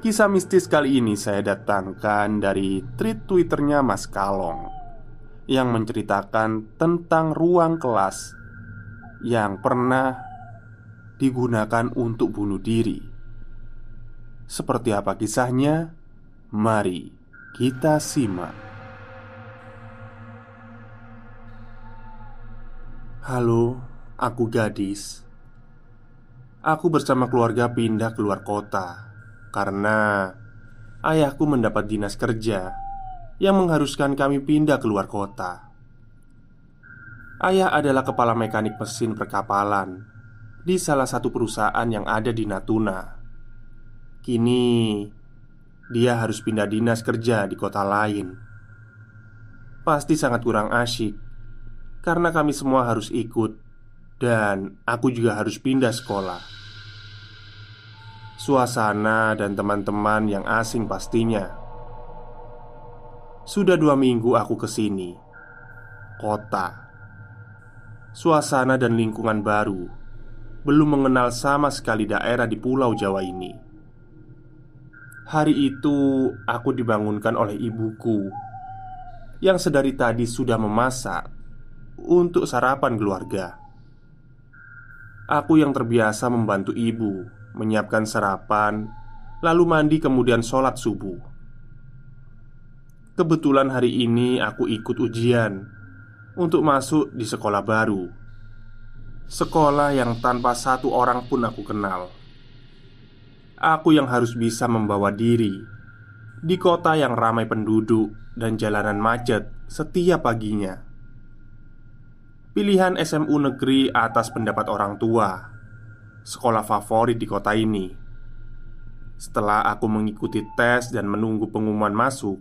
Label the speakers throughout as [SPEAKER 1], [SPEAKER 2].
[SPEAKER 1] Kisah mistis kali ini saya datangkan dari tweet twitternya Mas Kalong Yang menceritakan tentang ruang kelas Yang pernah digunakan untuk bunuh diri. Seperti apa kisahnya? Mari kita simak. Halo, aku gadis. Aku bersama keluarga pindah keluar kota karena ayahku mendapat dinas kerja yang mengharuskan kami pindah keluar kota. Ayah adalah kepala mekanik mesin perkapalan di salah satu perusahaan yang ada di Natuna. Kini dia harus pindah dinas kerja di kota lain. Pasti sangat kurang asyik karena kami semua harus ikut, dan aku juga harus pindah sekolah suasana, dan teman-teman yang asing pastinya. Sudah dua minggu aku ke sini, kota, suasana, dan lingkungan baru. Belum mengenal sama sekali daerah di Pulau Jawa ini. Hari itu aku dibangunkan oleh ibuku yang sedari tadi sudah memasak untuk sarapan keluarga. Aku yang terbiasa membantu ibu menyiapkan sarapan, lalu mandi, kemudian sholat subuh. Kebetulan hari ini aku ikut ujian untuk masuk di sekolah baru. Sekolah yang tanpa satu orang pun aku kenal. Aku yang harus bisa membawa diri di kota yang ramai penduduk dan jalanan macet setiap paginya. Pilihan SMU negeri atas pendapat orang tua sekolah favorit di kota ini. Setelah aku mengikuti tes dan menunggu pengumuman masuk,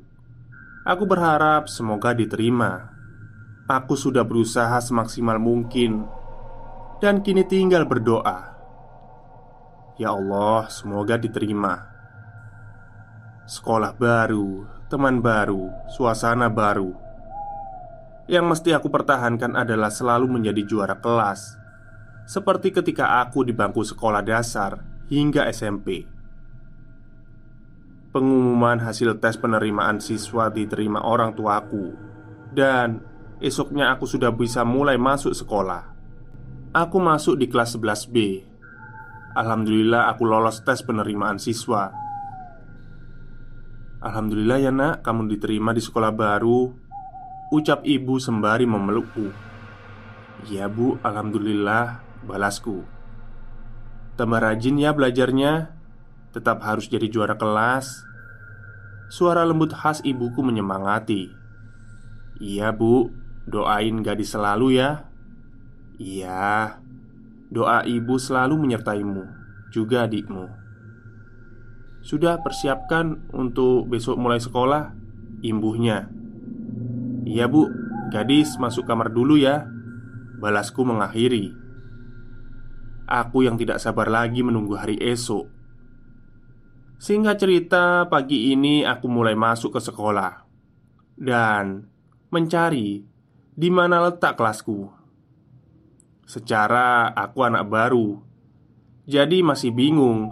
[SPEAKER 1] aku berharap semoga diterima. Aku sudah berusaha semaksimal mungkin dan kini tinggal berdoa. Ya Allah, semoga diterima. Sekolah baru, teman baru, suasana baru. Yang mesti aku pertahankan adalah selalu menjadi juara kelas seperti ketika aku di bangku sekolah dasar hingga SMP. Pengumuman hasil tes penerimaan siswa diterima orang tuaku, dan esoknya aku sudah bisa mulai masuk sekolah. Aku masuk di kelas 11B. Alhamdulillah, aku lolos tes penerimaan siswa. Alhamdulillah ya nak, kamu diterima di sekolah baru Ucap ibu sembari memelukku Ya bu, Alhamdulillah Balasku. Tambah rajin ya belajarnya Tetap harus jadi juara kelas. Suara lembut khas ibuku menyemangati. Iya bu, doain gadis selalu ya. Iya Doa ibu selalu menyertaimu Juga adikmu. Sudah persiapkan untuk besok mulai sekolah Imbuhnya. Iya bu, gadis masuk kamar dulu ya. Balasku mengakhiri Aku yang tidak sabar lagi menunggu hari esok. Singkat cerita, pagi ini aku mulai masuk ke sekolah Dan mencari di mana letak kelasku. Secara aku anak baru Jadi masih bingung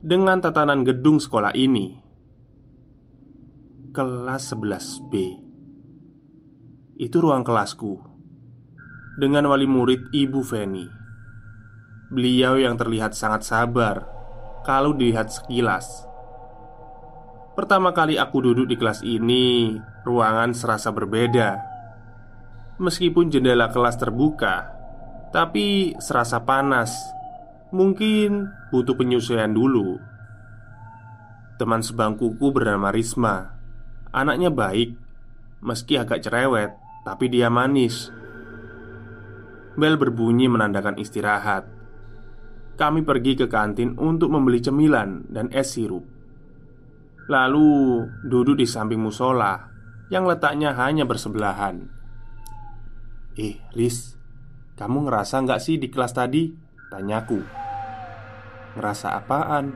[SPEAKER 1] dengan tatanan gedung sekolah ini. Kelas 11B Itu ruang kelasku Dengan wali murid Ibu Feni Beliau yang terlihat sangat sabar Kalau dilihat sekilas. Pertama kali aku duduk di kelas ini Ruangan serasa berbeda. Meskipun jendela kelas terbuka tapi serasa panas. Mungkin butuh penyesuaian dulu. Teman sebangkuku bernama Risma. Anaknya baik Meski agak cerewet Tapi dia manis. Bel berbunyi menandakan istirahat Kami pergi ke kantin untuk membeli cemilan dan es sirup Lalu duduk di samping musola Yang letaknya hanya bersebelahan Eh, Riz kamu ngerasa nggak sih di kelas tadi? Tanyaku Ngerasa apaan?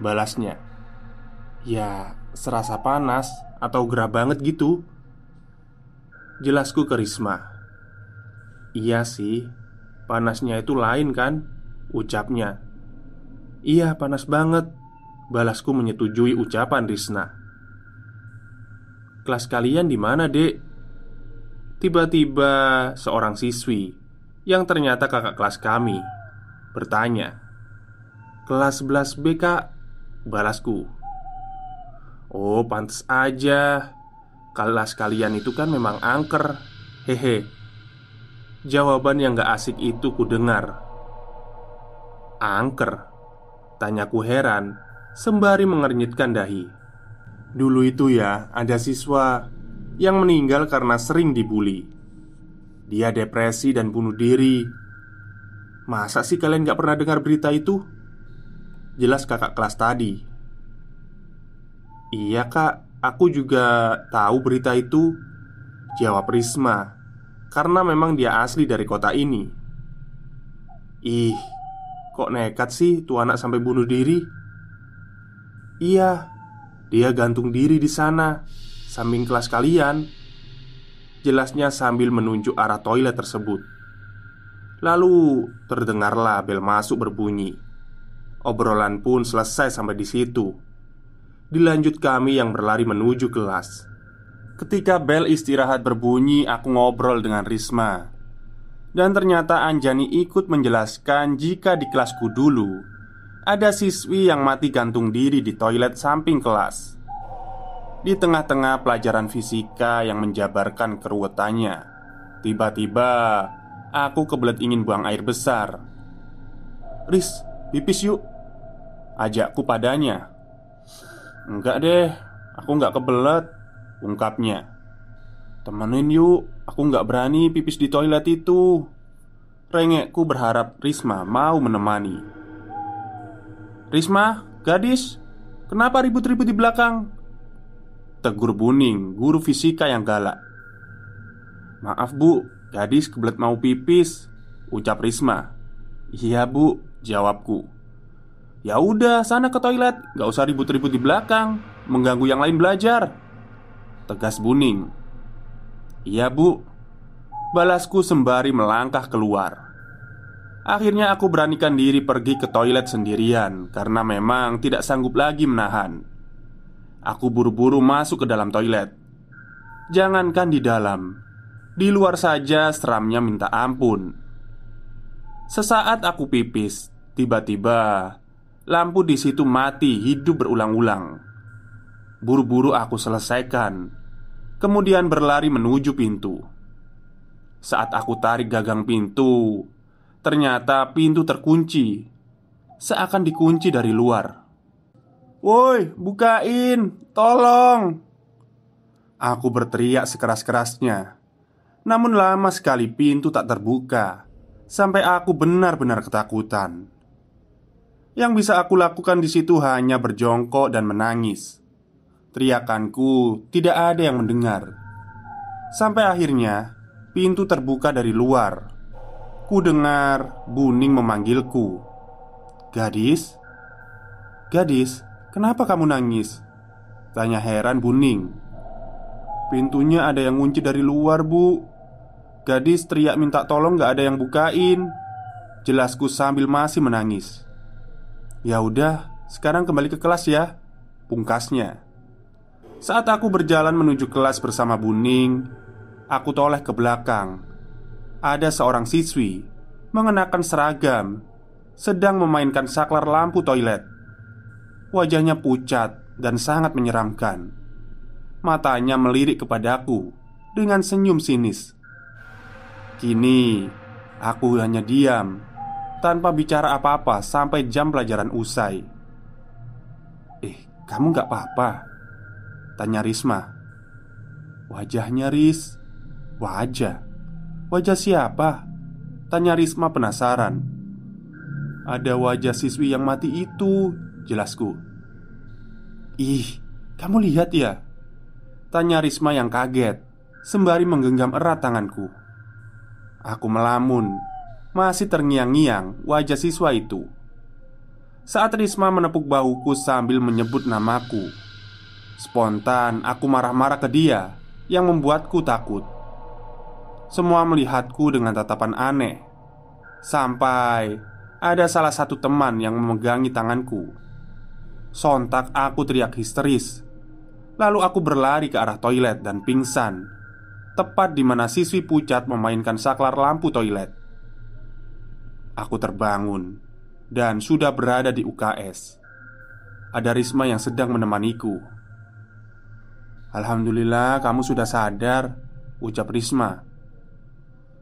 [SPEAKER 1] Balasnya Ya, serasa panas atau gerah banget gitu Jelasku ke Risma Iya sih, panasnya itu lain kan? Ucapnya Iya, panas banget Balasku menyetujui ucapan Risna Kelas kalian di mana, Dek? Tiba-tiba seorang siswi yang ternyata kakak kelas kami bertanya, "Kelas 11B, Kak?" Balasku. "Oh, pantas aja. Kelas kalian itu kan memang angker." Hehe. Jawaban yang gak asik itu ku dengar. "Angker?" Tanyaku heran sembari mengernyitkan dahi. Dulu itu ya, ada siswa yang meninggal karena sering dibully. Dia depresi dan bunuh diri Masa sih kalian gak pernah dengar berita itu? Jelas kakak kelas tadi Iya kak, aku juga tahu berita itu Jawab Risma Karena memang dia asli dari kota ini Ih, kok nekat sih tuh anak sampai bunuh diri? Iya, dia gantung diri di sana Samping kelas kalian Jelasnya sambil menunjuk arah toilet tersebut Lalu terdengarlah bel masuk berbunyi Obrolan pun selesai sampai di situ. Dilanjut kami yang berlari menuju kelas. Ketika bel istirahat berbunyi, aku ngobrol dengan Risma. Dan ternyata Anjani ikut menjelaskan jika di kelasku dulu ada siswi yang mati gantung diri di toilet samping kelas. Di tengah-tengah pelajaran fisika yang menjabarkan keruwetannya Tiba-tiba Aku kebelet ingin buang air besar. Riz, pipis yuk Ajakku padanya. Enggak deh, aku nggak kebelet Ungkapnya. Temenin yuk, aku nggak berani pipis di toilet itu. Rengekku berharap Risma mau menemani. Risma, gadis Kenapa ribut-ribut di belakang? Tegur Buning, guru fisika yang galak. Maaf bu, gadis kebelet mau pipis Ucap Risma. Iya bu, jawabku. Ya udah, sana ke toilet Gak usah ribut-ribut di belakang Mengganggu yang lain belajar Tegas Buning Iya bu Balasku sembari melangkah keluar Akhirnya aku beranikan diri pergi ke toilet sendirian Karena memang tidak sanggup lagi menahan Aku buru-buru masuk ke dalam toilet. Jangankan di dalam, di luar saja seramnya minta ampun. Sesaat aku pipis, tiba-tiba lampu di situ mati hidup berulang-ulang. Buru-buru aku selesaikan, kemudian berlari menuju pintu. Saat aku tarik gagang pintu, ternyata pintu terkunci, seakan dikunci dari luar. Woi, bukain, tolong. Aku berteriak sekeras-kerasnya. Namun lama sekali pintu tak terbuka Sampai aku benar-benar ketakutan. Yang bisa aku lakukan di situ hanya berjongkok dan menangis Teriakanku tidak ada yang mendengar. Sampai akhirnya pintu terbuka dari luar. Ku dengar Buning memanggilku. Gadis? Gadis, kenapa kamu nangis? Tanya heran Buning. Pintunya ada yang kunci dari luar bu. Gadis teriak minta tolong gak ada yang bukain. Jelasku sambil masih menangis. Ya udah, sekarang kembali ke kelas ya Pungkasnya Saat aku berjalan menuju kelas bersama Buning Aku toleh ke belakang Ada seorang siswi Mengenakan seragam Sedang memainkan saklar lampu toilet Wajahnya pucat dan sangat menyeramkan Matanya melirik kepadaku dengan senyum sinis. Kini aku hanya diam tanpa bicara apa-apa sampai jam pelajaran usai. "Eh, kamu gak apa-apa?" Tanya Risma. Wajahnya Ris, wajah, wajah siapa? Tanya Risma penasaran. Ada wajah siswi yang mati itu, jelasku. Ih, kamu lihat ya? Tanya Risma yang kaget Sembari menggenggam erat tanganku Aku melamun Masih terngiang-ngiang wajah siswa itu Saat Risma menepuk bahuku sambil menyebut namaku Spontan aku marah-marah ke dia Yang membuatku takut. Semua melihatku dengan tatapan aneh. Sampai ada salah satu teman yang memegangi tanganku. Sontak aku teriak histeris. Lalu aku berlari ke arah toilet dan pingsan. Tepat di mana siswi pucat memainkan saklar lampu toilet. Aku terbangun Dan sudah berada di UKS Ada Risma yang sedang menemaniku Alhamdulillah kamu sudah sadar Ucap Risma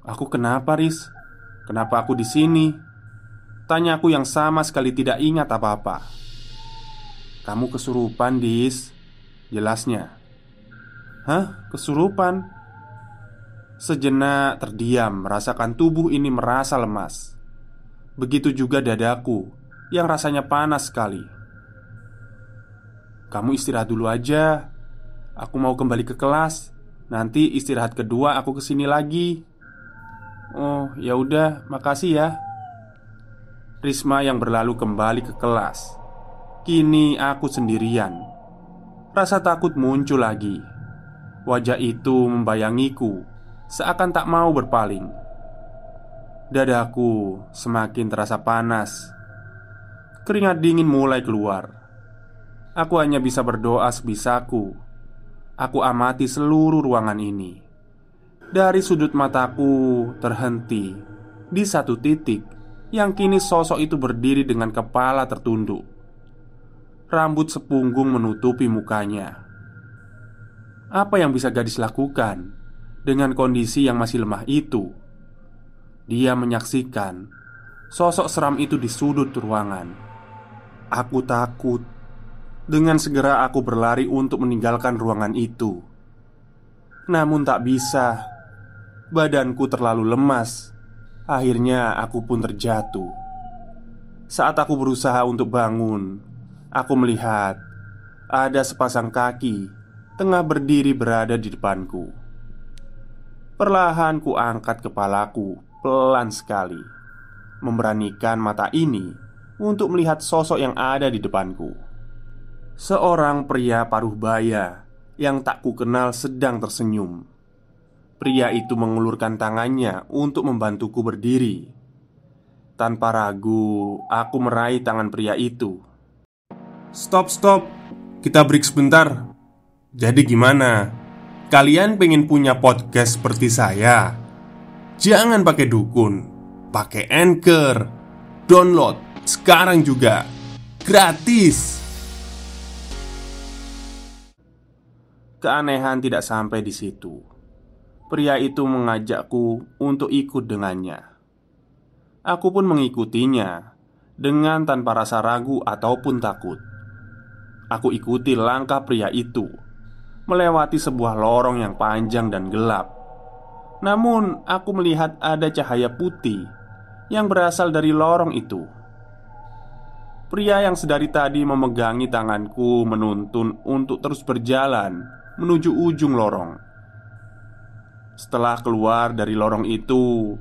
[SPEAKER 1] Aku kenapa Ris? Kenapa aku di sini? Tanya aku yang sama sekali tidak ingat apa-apa Kamu kesurupan, Dis Jelasnya Hah? Kesurupan? Sejenak terdiam merasakan tubuh ini merasa lemas Begitu juga dadaku Yang rasanya panas sekali Kamu istirahat dulu aja Aku mau kembali ke kelas Nanti istirahat kedua aku ke sini lagi Oh ya udah makasih ya Risma yang berlalu kembali ke kelas Kini aku sendirian Rasa takut muncul lagi. Wajah itu membayangiku, seakan tak mau berpaling. Dadaku semakin terasa panas. Keringat dingin mulai keluar. Aku hanya bisa berdoa sebisaku. Aku amati seluruh ruangan ini. Dari sudut mataku terhenti di satu titik yang kini sosok itu berdiri dengan kepala tertunduk. Rambut sepunggung menutupi mukanya. Apa yang bisa gadis lakukan dengan kondisi yang masih lemah itu? Dia menyaksikan sosok seram itu di sudut ruangan. Aku takut. Dengan segera aku berlari untuk meninggalkan ruangan itu. Namun tak bisa. Badanku terlalu lemas. Akhirnya aku pun terjatuh. Saat aku berusaha untuk bangun, Aku melihat ada sepasang kaki tengah berdiri berada di depanku. Perlahan ku angkat kepalaku pelan sekali, memberanikan mata ini untuk melihat sosok yang ada di depanku. Seorang pria paruh baya yang tak ku kenal sedang tersenyum. Pria itu mengulurkan tangannya untuk membantuku berdiri. Tanpa ragu, aku meraih tangan pria itu Stop, stop. Kita break sebentar. Jadi gimana? Kalian pengen punya podcast seperti saya? Jangan pakai dukun, pakai Anchor. Download sekarang juga. Gratis. Keanehan tidak sampai di situ. Pria itu mengajakku untuk ikut dengannya. Aku pun mengikutinya dengan tanpa rasa ragu ataupun takut. Aku ikuti langkah pria itu Melewati sebuah lorong yang panjang dan gelap Namun aku melihat ada cahaya putih Yang berasal dari lorong itu Pria yang sedari tadi memegangi tanganku menuntun untuk terus berjalan Menuju ujung lorong Setelah keluar dari lorong itu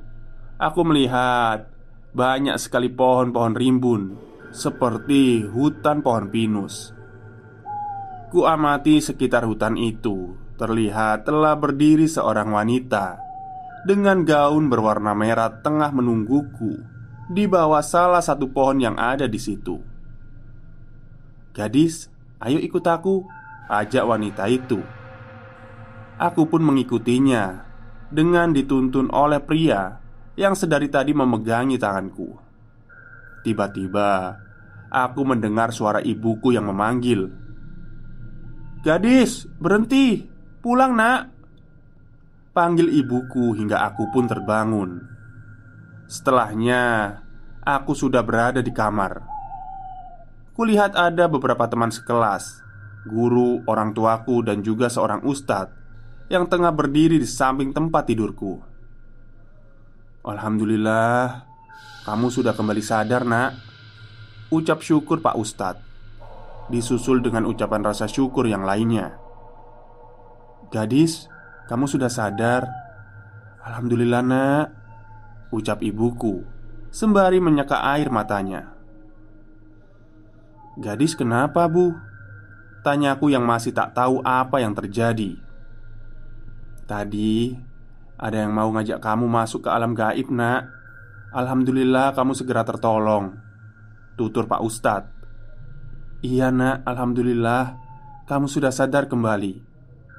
[SPEAKER 1] aku melihat banyak sekali pohon-pohon rimbun seperti hutan pohon pinus. Ku amati sekitar hutan itu, terlihat telah berdiri seorang wanita dengan gaun berwarna merah tengah menungguku di bawah salah satu pohon yang ada di situ. Gadis, ayo ikut aku, ajak wanita itu. Aku pun mengikutinya dengan dituntun oleh pria yang sedari tadi memegangi tanganku. Tiba-tiba, aku mendengar suara ibuku yang memanggil, "Gadis, berhenti! Pulang, Nak!" Panggil ibuku hingga aku pun terbangun. Setelahnya, aku sudah berada di kamar. Kulihat ada beberapa teman sekelas, guru, orang tuaku, dan juga seorang ustadz yang tengah berdiri di samping tempat tidurku. Alhamdulillah, kamu sudah kembali sadar, Nak. Ucap syukur Pak Ustadz, disusul dengan ucapan rasa syukur yang lainnya. Gadis, kamu sudah sadar. Alhamdulillah, Nak. Ucap ibuku sembari menyeka air matanya. Gadis kenapa bu? Tanyaku yang masih tak tahu apa yang terjadi. Tadi ada yang mau ngajak kamu masuk ke alam gaib nak. Alhamdulillah kamu segera tertolong. Tutur Pak Ustadz. Iya nak, Alhamdulillah Kamu sudah sadar kembali.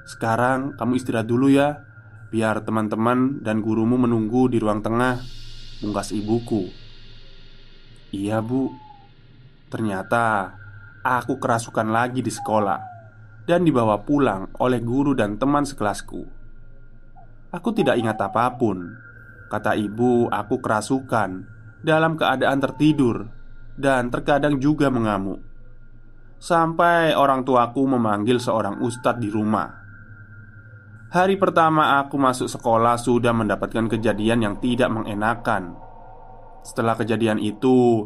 [SPEAKER 1] Sekarang kamu istirahat dulu ya Biar teman-teman dan gurumu menunggu di ruang tengah Bungkas ibuku. Iya bu. Ternyata aku kerasukan lagi di sekolah dan dibawa pulang oleh guru dan teman sekelasku. Aku tidak ingat apa pun. Kata ibu, aku kerasukan dalam keadaan tertidur dan terkadang juga mengamuk. Sampai orang tuaku memanggil seorang ustadz di rumah. Hari pertama aku masuk sekolah sudah mendapatkan kejadian yang tidak mengenakan. Setelah kejadian itu,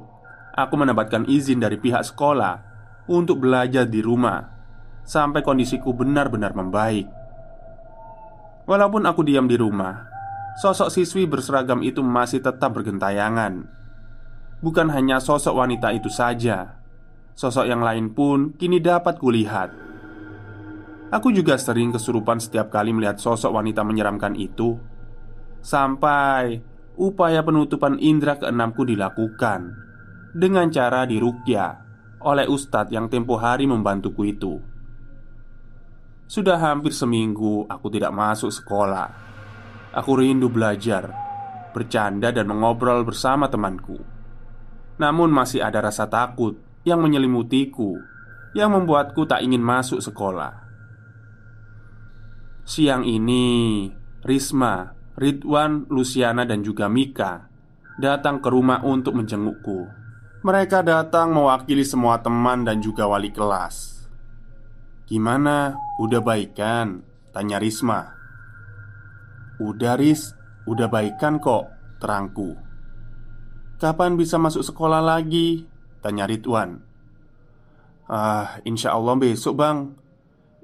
[SPEAKER 1] aku mendapatkan izin dari pihak sekolah untuk belajar di rumah sampai kondisiku benar-benar membaik. Walaupun aku diam di rumah, sosok siswi berseragam itu masih tetap bergentayangan. Bukan hanya sosok wanita itu saja, sosok yang lain pun kini dapat kulihat. Aku juga sering kesurupan setiap kali melihat sosok wanita menyeramkan itu, sampai upaya penutupan indera keenamku dilakukan dengan cara dirukyah oleh ustadz yang tempo hari membantuku itu. Sudah hampir seminggu aku tidak masuk sekolah. Aku rindu belajar, bercanda, dan mengobrol bersama temanku. Namun, masih ada rasa takut yang menyelimutiku, yang membuatku tak ingin masuk sekolah. Siang ini, Risma, Ridwan, Luciana, dan juga Mika datang ke rumah untuk menjengukku. Mereka datang mewakili semua teman dan juga wali kelas. "Gimana? Udah baikan?" tanya Risma. "Udah, Ris. Udah baikan kok," terangku. "Kapan bisa masuk sekolah lagi?" tanya Ridwan. "Ah, insya Allah besok, Bang.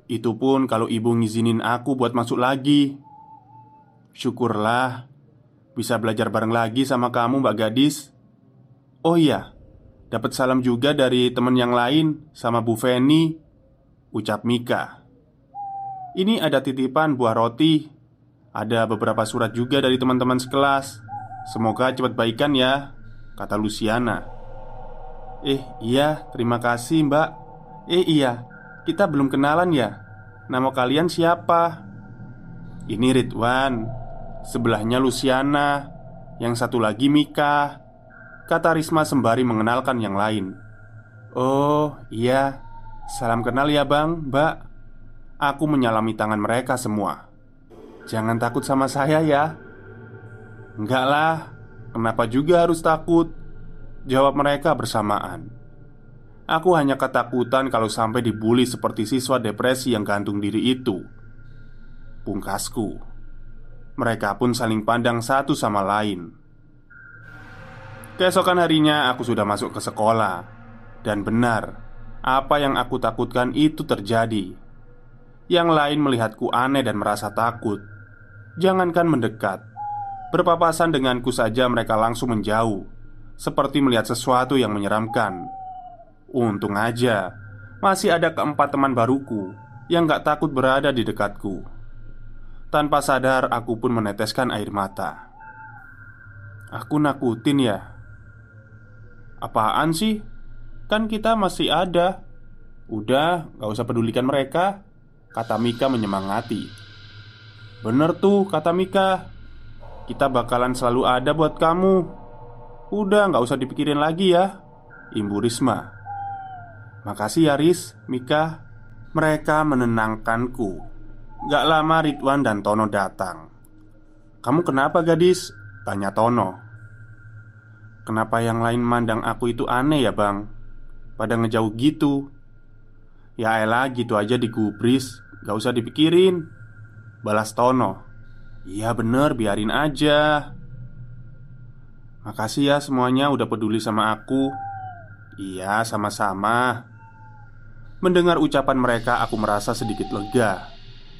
[SPEAKER 1] Itu pun kalau ibu ngizinin aku buat masuk lagi." "Syukurlah bisa belajar bareng lagi sama kamu, Mbak Gadis." "Oh iya, Dapat salam juga dari teman yang lain sama Bu Feni Ucap Mika. Ini ada titipan buah roti. Ada beberapa surat juga dari teman-teman sekelas. Semoga cepat baikan ya Kata Luciana. Eh iya terima kasih mbak. Eh iya kita belum kenalan ya. Nama kalian siapa? Ini Ridwan. Sebelahnya Luciana. Yang satu lagi Mika Kata Risma sembari mengenalkan yang lain. Oh iya. Salam kenal ya bang, mbak. Aku menyalami tangan mereka semua. Jangan takut sama saya ya. Enggak lah. Kenapa juga harus takut? Jawab mereka bersamaan. Aku hanya ketakutan kalau sampai dibully seperti siswa depresi yang gantung diri itu. Pungkasku. Mereka pun saling pandang satu sama lain Keesokan harinya aku sudah masuk ke sekolah. Dan benar Apa yang aku takutkan itu terjadi. Yang lain melihatku aneh dan merasa takut. Jangankan mendekat Berpapasan denganku saja mereka langsung menjauh Seperti melihat sesuatu yang menyeramkan. Untung aja Masih ada keempat teman baruku Yang gak takut berada di dekatku. Tanpa sadar aku pun meneteskan air mata. Aku nakutin ya Apaan sih? Kan kita masih ada. Udah, gak usah pedulikan mereka. Kata Mika menyemangati. Bener tuh, kata Mika. Kita bakalan selalu ada buat kamu. Udah, gak usah dipikirin lagi ya Imbu Risma. Makasih ya Riz, Mika. Mereka menenangkanku. Gak lama Ridwan dan Tono datang. Kamu kenapa gadis? Tanya Tono Kenapa yang lain mandang aku itu aneh ya bang? Pada ngejauh gitu. Ya elah gitu aja digubris. Gak usah dipikirin. Balas Tono. Iya bener biarin aja. Makasih ya semuanya udah peduli sama aku. Iya sama-sama. Mendengar ucapan mereka aku merasa sedikit lega.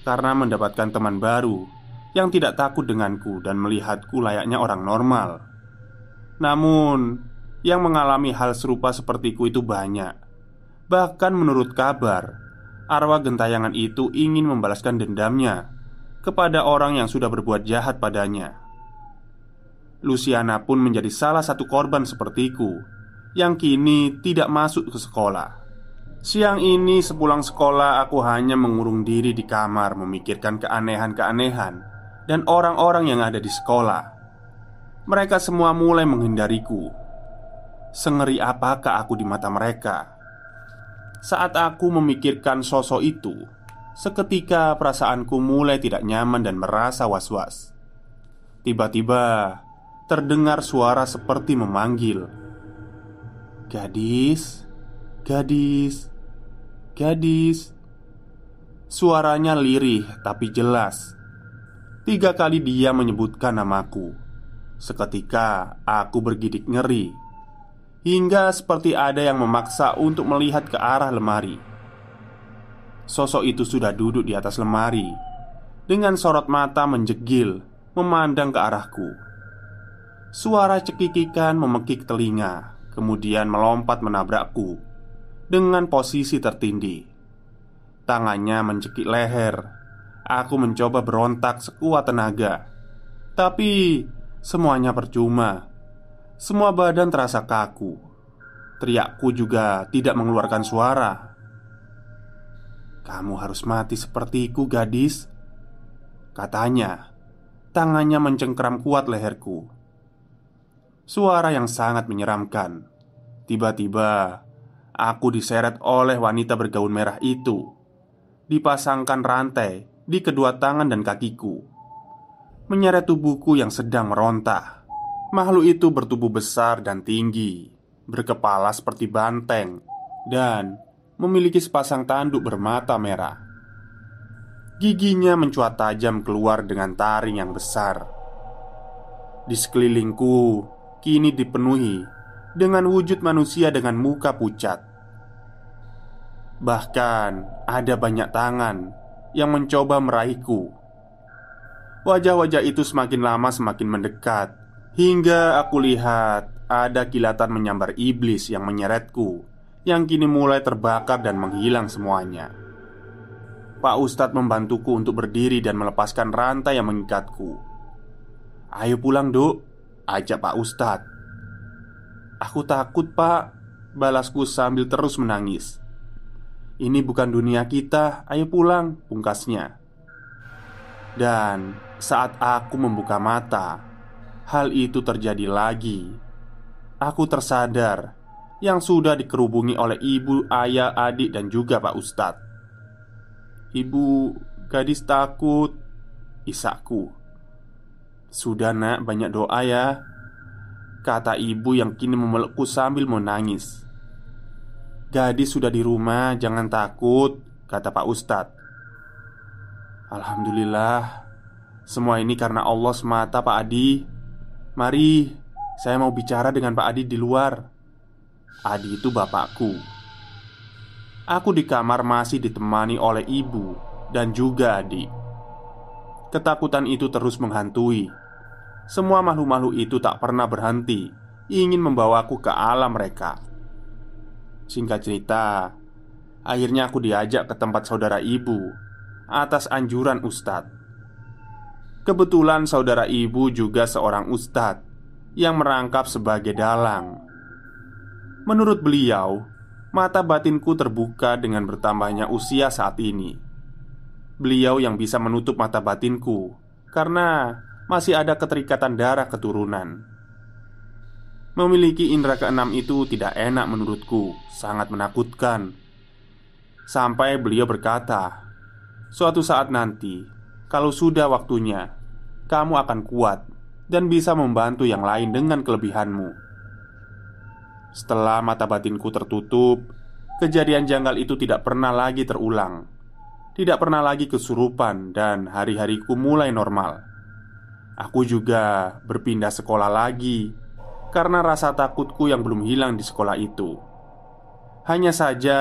[SPEAKER 1] Karena mendapatkan teman baru Yang tidak takut denganku dan melihatku layaknya orang normal Namun Yang mengalami hal serupa sepertiku itu banyak. Bahkan menurut kabar Arwah gentayangan itu ingin membalaskan dendamnya Kepada orang yang sudah berbuat jahat padanya. Luciana pun menjadi salah satu korban sepertiku Yang kini tidak masuk ke sekolah. Siang ini sepulang sekolah aku hanya mengurung diri di kamar Memikirkan keanehan-keanehan Dan orang-orang yang ada di sekolah Mereka semua mulai menghindariku Sengeri apakah aku di mata mereka saat aku memikirkan sosok itu, seketika perasaanku mulai tidak nyaman dan merasa was-was. Tiba-tiba terdengar suara seperti memanggil, "Gadis, gadis, gadis." Suaranya lirih tapi jelas. Tiga kali dia menyebutkan namaku. Seketika aku bergidik ngeri Hingga seperti ada yang memaksa untuk melihat ke arah lemari. Sosok itu sudah duduk di atas lemari Dengan sorot mata menjegil Memandang ke arahku. Suara cekikikan memekik telinga Kemudian melompat menabrakku Dengan posisi tertindih. Tangannya mencekik leher. Aku mencoba berontak sekuat tenaga Tapi semuanya percuma semua badan terasa kaku. Teriakku juga tidak mengeluarkan suara. "Kamu harus mati sepertiku, gadis," katanya. Tangannya mencengkram kuat leherku. Suara yang sangat menyeramkan. Tiba-tiba, aku diseret oleh wanita bergaun merah itu. Dipasangkan rantai di kedua tangan dan kakiku, menyeret tubuhku yang sedang meronta. Makhluk itu bertubuh besar dan tinggi, berkepala seperti banteng, dan memiliki sepasang tanduk bermata merah. Giginya mencuat tajam keluar dengan taring yang besar. Di sekelilingku kini dipenuhi dengan wujud manusia dengan muka pucat. Bahkan ada banyak tangan yang mencoba meraihku. Wajah-wajah itu semakin lama semakin mendekat. Hingga aku lihat ada kilatan menyambar iblis yang menyeretku Yang kini mulai terbakar dan menghilang semuanya. Pak Ustadz membantuku untuk berdiri dan melepaskan rantai yang mengikatku. Ayo pulang duk Ajak Pak Ustadz. Aku takut pak Balasku sambil terus menangis. Ini bukan dunia kita Ayo pulang Pungkasnya. Dan saat aku membuka mata hal itu terjadi lagi. Aku tersadar yang sudah dikerubungi oleh ibu, ayah, adik, dan juga Pak Ustadz. Ibu, gadis takut, isakku. Sudah nak, banyak doa ya Kata ibu yang kini memelukku sambil menangis Gadis sudah di rumah, jangan takut Kata Pak Ustadz Alhamdulillah Semua ini karena Allah semata Pak Adi Mari, saya mau bicara dengan Pak Adi di luar. Adi itu bapakku. Aku di kamar masih ditemani oleh ibu dan juga adik. Ketakutan itu terus menghantui. semua makhluk-makhluk itu tak pernah berhenti ingin membawaku ke alam mereka. Singkat cerita, akhirnya aku diajak ke tempat saudara ibu atas anjuran ustadz. Kebetulan saudara ibu juga seorang ustadz yang merangkap sebagai dalang. Menurut beliau, mata batinku terbuka dengan bertambahnya usia saat ini. Beliau yang bisa menutup mata batinku karena masih ada keterikatan darah keturunan. Memiliki indera keenam itu tidak enak menurutku, sangat menakutkan. Sampai beliau berkata, "Suatu saat nanti, kalau sudah waktunya, kamu akan kuat dan bisa membantu yang lain dengan kelebihanmu." Setelah mata batinku tertutup, kejadian janggal itu tidak pernah lagi terulang. Tidak pernah lagi kesurupan, dan hari-hariku mulai normal. Aku juga berpindah sekolah lagi karena rasa takutku yang belum hilang di sekolah itu. Hanya saja,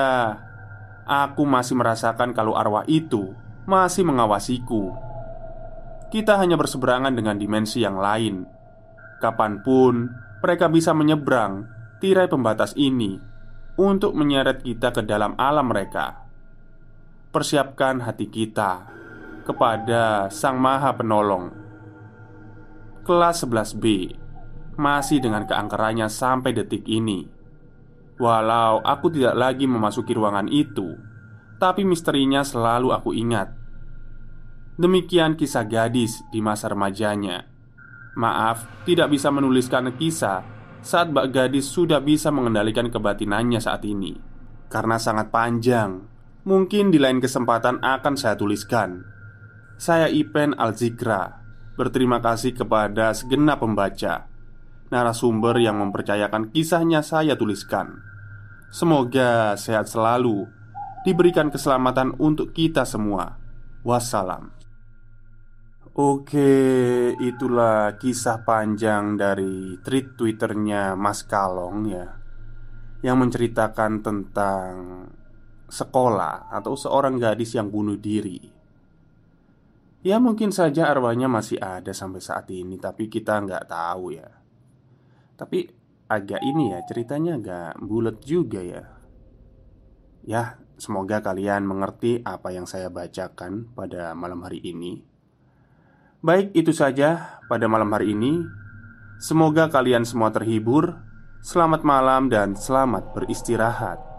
[SPEAKER 1] aku masih merasakan kalau arwah itu masih mengawasiku. Kita hanya berseberangan dengan dimensi yang lain. Kapan pun mereka bisa menyeberang tirai pembatas ini untuk menyeret kita ke dalam alam mereka. Persiapkan hati kita kepada Sang Maha Penolong. Kelas 11B masih dengan keangkerannya sampai detik ini. Walau aku tidak lagi memasuki ruangan itu, tapi misterinya selalu aku ingat. Demikian kisah gadis di masa remajanya. Maaf, tidak bisa menuliskan kisah saat Mbak Gadis sudah bisa mengendalikan kebatinannya saat ini. Karena sangat panjang Mungkin di lain kesempatan akan saya tuliskan. Saya Ipen Alzikra Berterima kasih kepada segenap pembaca Narasumber yang mempercayakan kisahnya saya tuliskan. Semoga sehat selalu Diberikan keselamatan untuk kita semua. Wassalam Oke, itulah kisah panjang dari tweet twitternya Mas Kalong ya Yang menceritakan tentang sekolah atau seorang gadis yang bunuh diri. Ya mungkin saja arwahnya masih ada sampai saat ini Tapi kita nggak tahu ya. Tapi agak ini ya ceritanya agak bulat juga ya. Ya semoga kalian mengerti apa yang saya bacakan pada malam hari ini Baik, itu saja pada malam hari ini. Semoga kalian semua terhibur. Selamat malam dan selamat beristirahat.